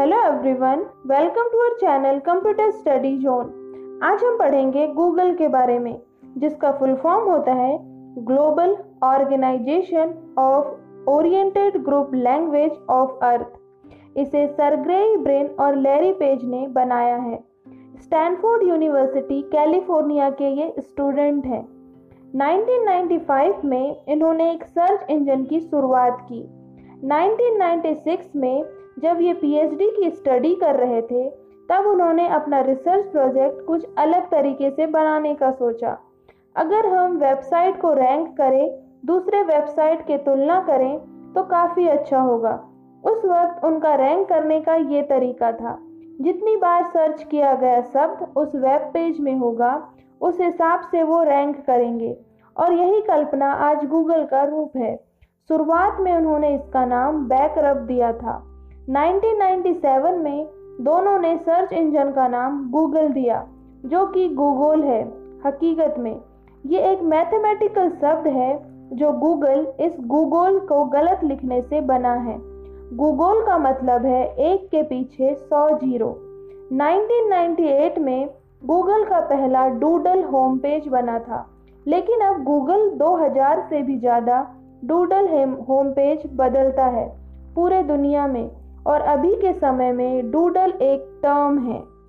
Hello everyone welcome to our channel computer study zone आज हम पढ़ेंगे गूगल के बारे में, जिसका फुल फॉर्म होता है global organization of oriented group language of earth इसे सरग्रेई ब्रेन और लैरी पेज ने बनाया है। स्टैनफोर्ड यूनिवर्सिटी कैलिफ़ोर्निया के ये स्टूडेंट हैं। 1995 में इन्होंने एक सर्च इंजन की शुरुआत की। 1996 में जब ये पीएचडी की स्टडी कर रहे थे, तब उन्होंने अपना रिसर्च प्रोजेक्ट कुछ अलग तरीके से बनाने का सोचा। अगर हम वेबसाइट को रैंक करें, दूसरे वेबसाइट के तुलना करें तो काफ़ी अच्छा होगा। उस वक्त उनका रैंक करने का ये तरीका था। जितनी बार सर्च किया गया शब्द उस वेब पेज में होगा, उस हिसाब से वो रैंक करेंगे। और यही कल्पना आज गूगल का रूप है। शुरुआत में उन्होंने इसका नाम बैकरप दिया था। 1997 में दोनों ने सर्च इंजन का नाम गूगल दिया, जो कि गूगल है, हकीकत में। ये एक मैथमेटिकल शब्द है, जो गूगल इस गूगल को गलत लिखने से बना है। गूगल का मतलब है एक के पीछे सौ ज़ीरो। 1998 में गूगल का पहला डूडल होम पेज बना था, लेकिन अब गूगल 2000 से भी ज़्यादा डूडल होम पेज बदलता है पूरे दुनिया में। और अभी के समय में डूडल एक टर्म है।